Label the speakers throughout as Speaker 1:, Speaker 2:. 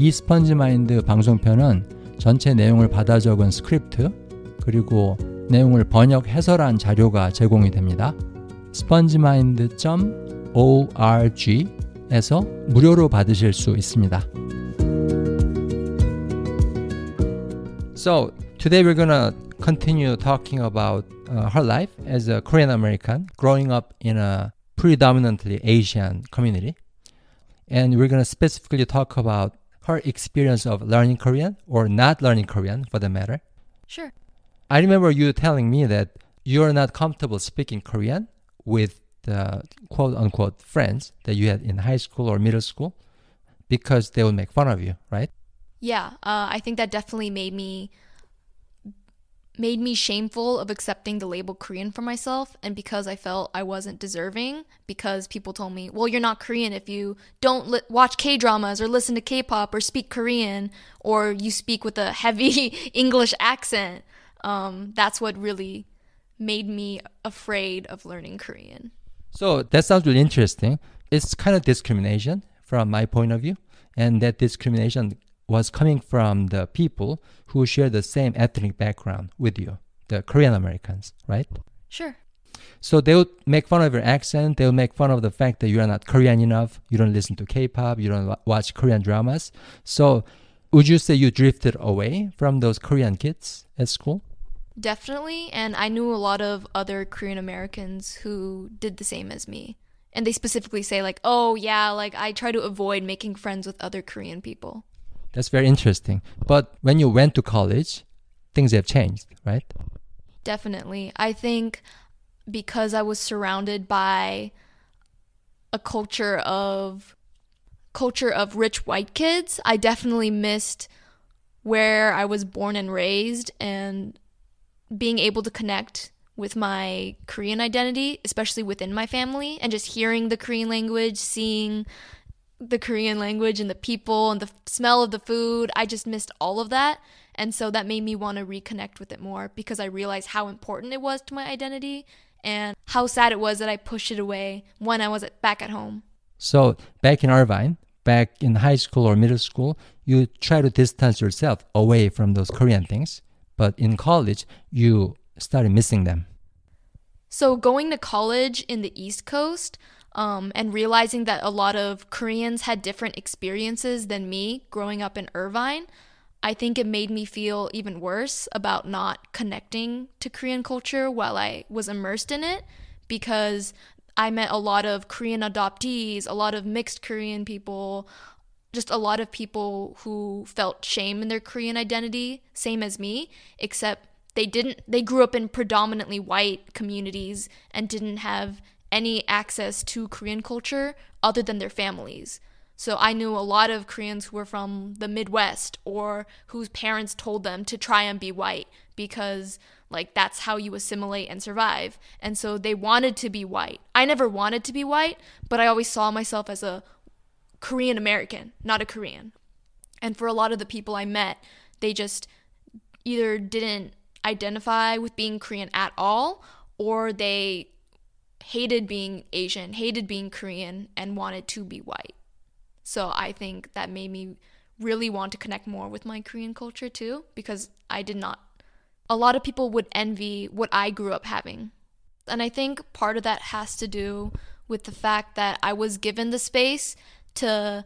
Speaker 1: 이 스펀지 마인드 방송편은 전체 내용을 받아 적은 스크립트 그리고 내용을 번역 해설한 자료가 제공이 됩니다. spongemind.org에서 무료로 받으실 수 있습니다. So today we're gonna continue talking about uh, her life as a Korean American growing up in a predominantly Asian community. And we're gonna specifically talk about her experience of learning Korean or not learning Korean for the matter.
Speaker 2: Sure.
Speaker 1: I remember you telling me that you're not comfortable speaking Korean with the quote unquote friends that you had in high school or middle school because they would make fun of you, right?
Speaker 2: Yeah, uh, I think that definitely made me made me shameful of accepting the label Korean for myself and because I felt I wasn't deserving because people told me, "Well, you're not Korean if you don't li- watch K-dramas or listen to K-pop or speak Korean or you speak with a heavy English accent." Um, that's what really made me afraid of learning Korean.
Speaker 1: So that sounds really interesting. It's kind of discrimination from my point of view, and that discrimination was coming from the people who share the same ethnic background with you, the Korean Americans, right?
Speaker 2: Sure.
Speaker 1: So they would make fun of your accent. They would make fun of the fact that you are not Korean enough. You don't listen to K-pop. You don't watch Korean dramas. So would you say you drifted away from those Korean kids at school?
Speaker 2: Definitely, and I knew a lot of other Korean Americans who did the same as me. And they specifically say like, "Oh, yeah, like I try to avoid making friends with other Korean people."
Speaker 1: That's very interesting. But when you went to college, things have changed, right?
Speaker 2: Definitely. I think because I was surrounded by a culture of culture of rich white kids, I definitely missed where I was born and raised and being able to connect with my Korean identity, especially within my family, and just hearing the Korean language, seeing the Korean language and the people and the smell of the food. I just missed all of that. And so that made me want to reconnect with it more because I realized how important it was to my identity and how sad it was that I pushed it away when I was back at home.
Speaker 1: So back in Irvine, back in high school or middle school, you try to distance yourself away from those Korean things. But in college, you started missing them.
Speaker 2: So going to college in the East Coast um, and realizing that a lot of Koreans had different experiences than me growing up in Irvine, I think it made me feel even worse about not connecting to Korean culture while I was immersed in it because I met a lot of Korean adoptees, a lot of mixed Korean people, just a lot of people who felt shame in their Korean identity, same as me, except they didn't they grew up in predominantly white communities and didn't have any access to Korean culture other than their families. So I knew a lot of Koreans who were from the Midwest or whose parents told them to try and be white because like that's how you assimilate and survive. And so they wanted to be white. I never wanted to be white, but I always saw myself as a Korean American, not a Korean. And for a lot of the people I met, they just either didn't identify with being Korean at all or they hated being Asian, hated being Korean, and wanted to be white. So I think that made me really want to connect more with my Korean culture too, because I did not. A lot of people would envy what I grew up having. And I think part of that has to do with the fact that I was given the space to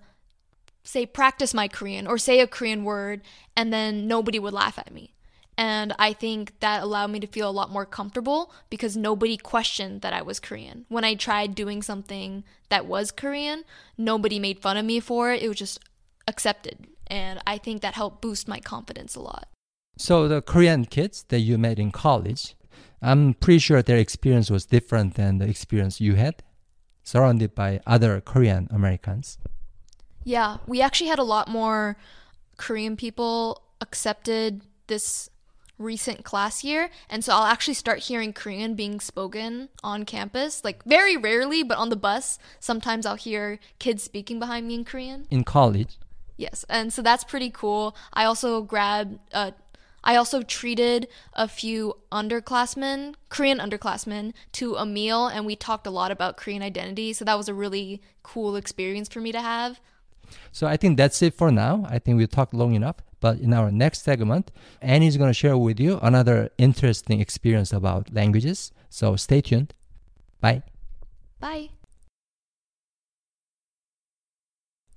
Speaker 2: say practice my Korean or say a Korean word and then nobody would laugh at me. And I think that allowed me to feel a lot more comfortable because nobody questioned that I was Korean. When I tried doing something that was Korean, nobody made fun of me for it. It was just accepted. And I think that helped boost my confidence a lot.
Speaker 1: So the Korean kids that you met in college, I'm pretty sure their experience was different than the experience you had, surrounded by other Korean Americans.
Speaker 2: Yeah, we actually had a lot more Korean people accepted this recent class year and so I'll actually start hearing Korean being spoken on campus like very rarely but on the bus sometimes I'll hear kids speaking behind me in Korean
Speaker 1: In college,
Speaker 2: yes and so that's pretty cool I also grabbed uh I also treated a few underclassmen, Korean underclassmen, to a meal, and we talked a lot about Korean identity. So that was a really cool experience for me to have.
Speaker 1: So I think that's it for now. I think we talked long enough. But in our next segment, Annie's going to share with you another interesting experience about languages. So stay tuned. Bye.
Speaker 2: Bye.